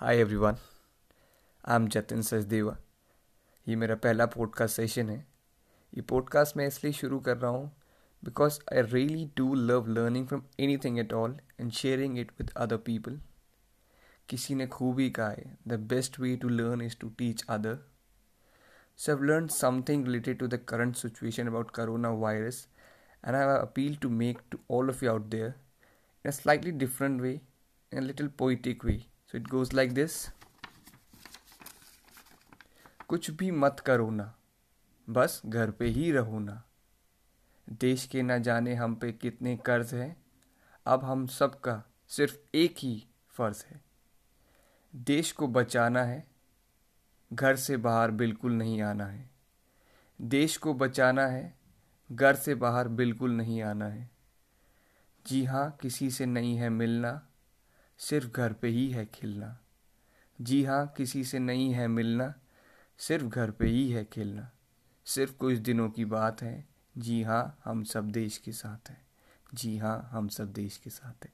Hi everyone I am Jatin Sachdeva ये मेरा पहला पॉडकास्ट सेशन है। ये पॉडकास्ट मैं इसलिए शुरू कर रहा हूँ because I really do love learning from any thing at all and sharing it with other people किसी ने खूबी कहा है। The best way to learn is to teach other so have learn something related to the current situation about corona virus and I appeal to make to all of you out there in a slightly different way in a little poetic way So it goes like this कुछ भी मत करो ना। बस घर पे ही रहो ना। देश के न जाने हम पे कितने कर्ज हैं। अब हम सबका सिर्फ़ एक ही फ़र्ज़ है। देश को बचाना है। घर से बाहर बिल्कुल नहीं आना है। देश को बचाना है। घर से बाहर बिल्कुल नहीं आना है। जी हाँ किसी से नहीं है मिलना। सिर्फ़ घर पे ही है खिलना। जी हाँ किसी से नहीं है मिलना, सिर्फ़ घर पे ही है खिलना। सिर्फ़ कुछ दिनों की बात है। जी हाँ हम सब देश के साथ हैं। जी हाँ हम सब देश के साथ हैं।